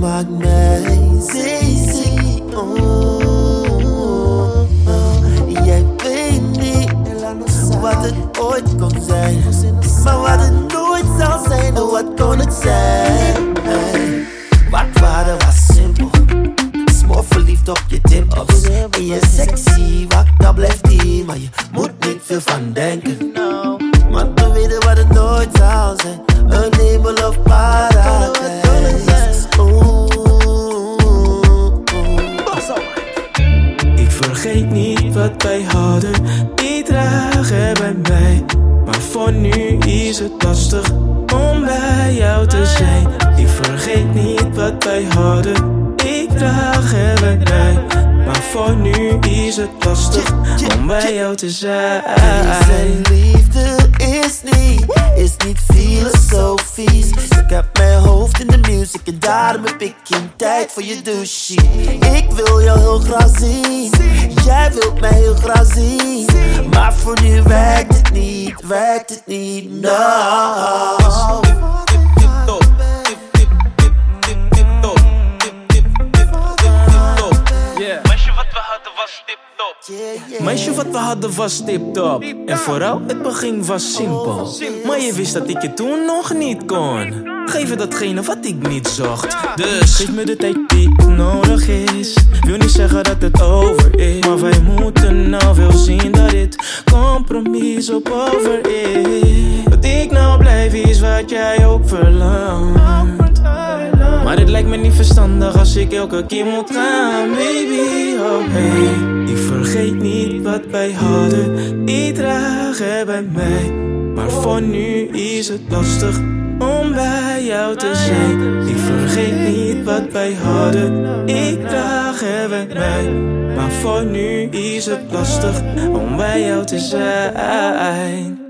Daisy. Oh, oh. Jij weet niet wat het ooit kon zijn. Maar wat het nooit zal zijn, oh wat kon het zijn? Wat waarde was simpel. Smoor verliefd op je dimpels. En je sexy, wat dat blijft die. Maar je moet niet veel van denken. Want we weten vergeet niet wat wij hadden, die dragen bij mij. Maar voor nu is het lastig om bij jou te zijn. Ik vergeet niet wat wij hadden, die dragen bij mij. Maar voor nu is het lastig om bij jou te zijn. Zijn liefde is niet, is niet filosofisch. Ik heb mijn hoofd in de muziek en daarom heb ik geen tijd voor je douche. Ik wil jou heel graag zien, jij wilt mij heel graag zien. Maar voor nu werkt het niet, werkt het niet, no. Meisje, wat we hadden was tip-top. Yeah, yeah. Meisje, wat we hadden was tip-top. En vooral, het begin was simpel. Maar je wist dat ik je toen nog niet kon. Geven datgene wat ik niet zocht. Dus geef me de tijd die nodig is. Wil niet zeggen dat het over compromis op is. Dat ik nou blijf is wat jij ook verlangt. Maar het lijkt me niet verstandig als ik elke keer moet gaan, baby. Oh hey, ik vergeet niet wat wij hadden, die dragen bij mij. Maar voor nu is het lastig om bij jou te zijn. Ik vergeet niet wat wij hadden, die mij. Maar voor nu is het lastig om bij jou te zijn.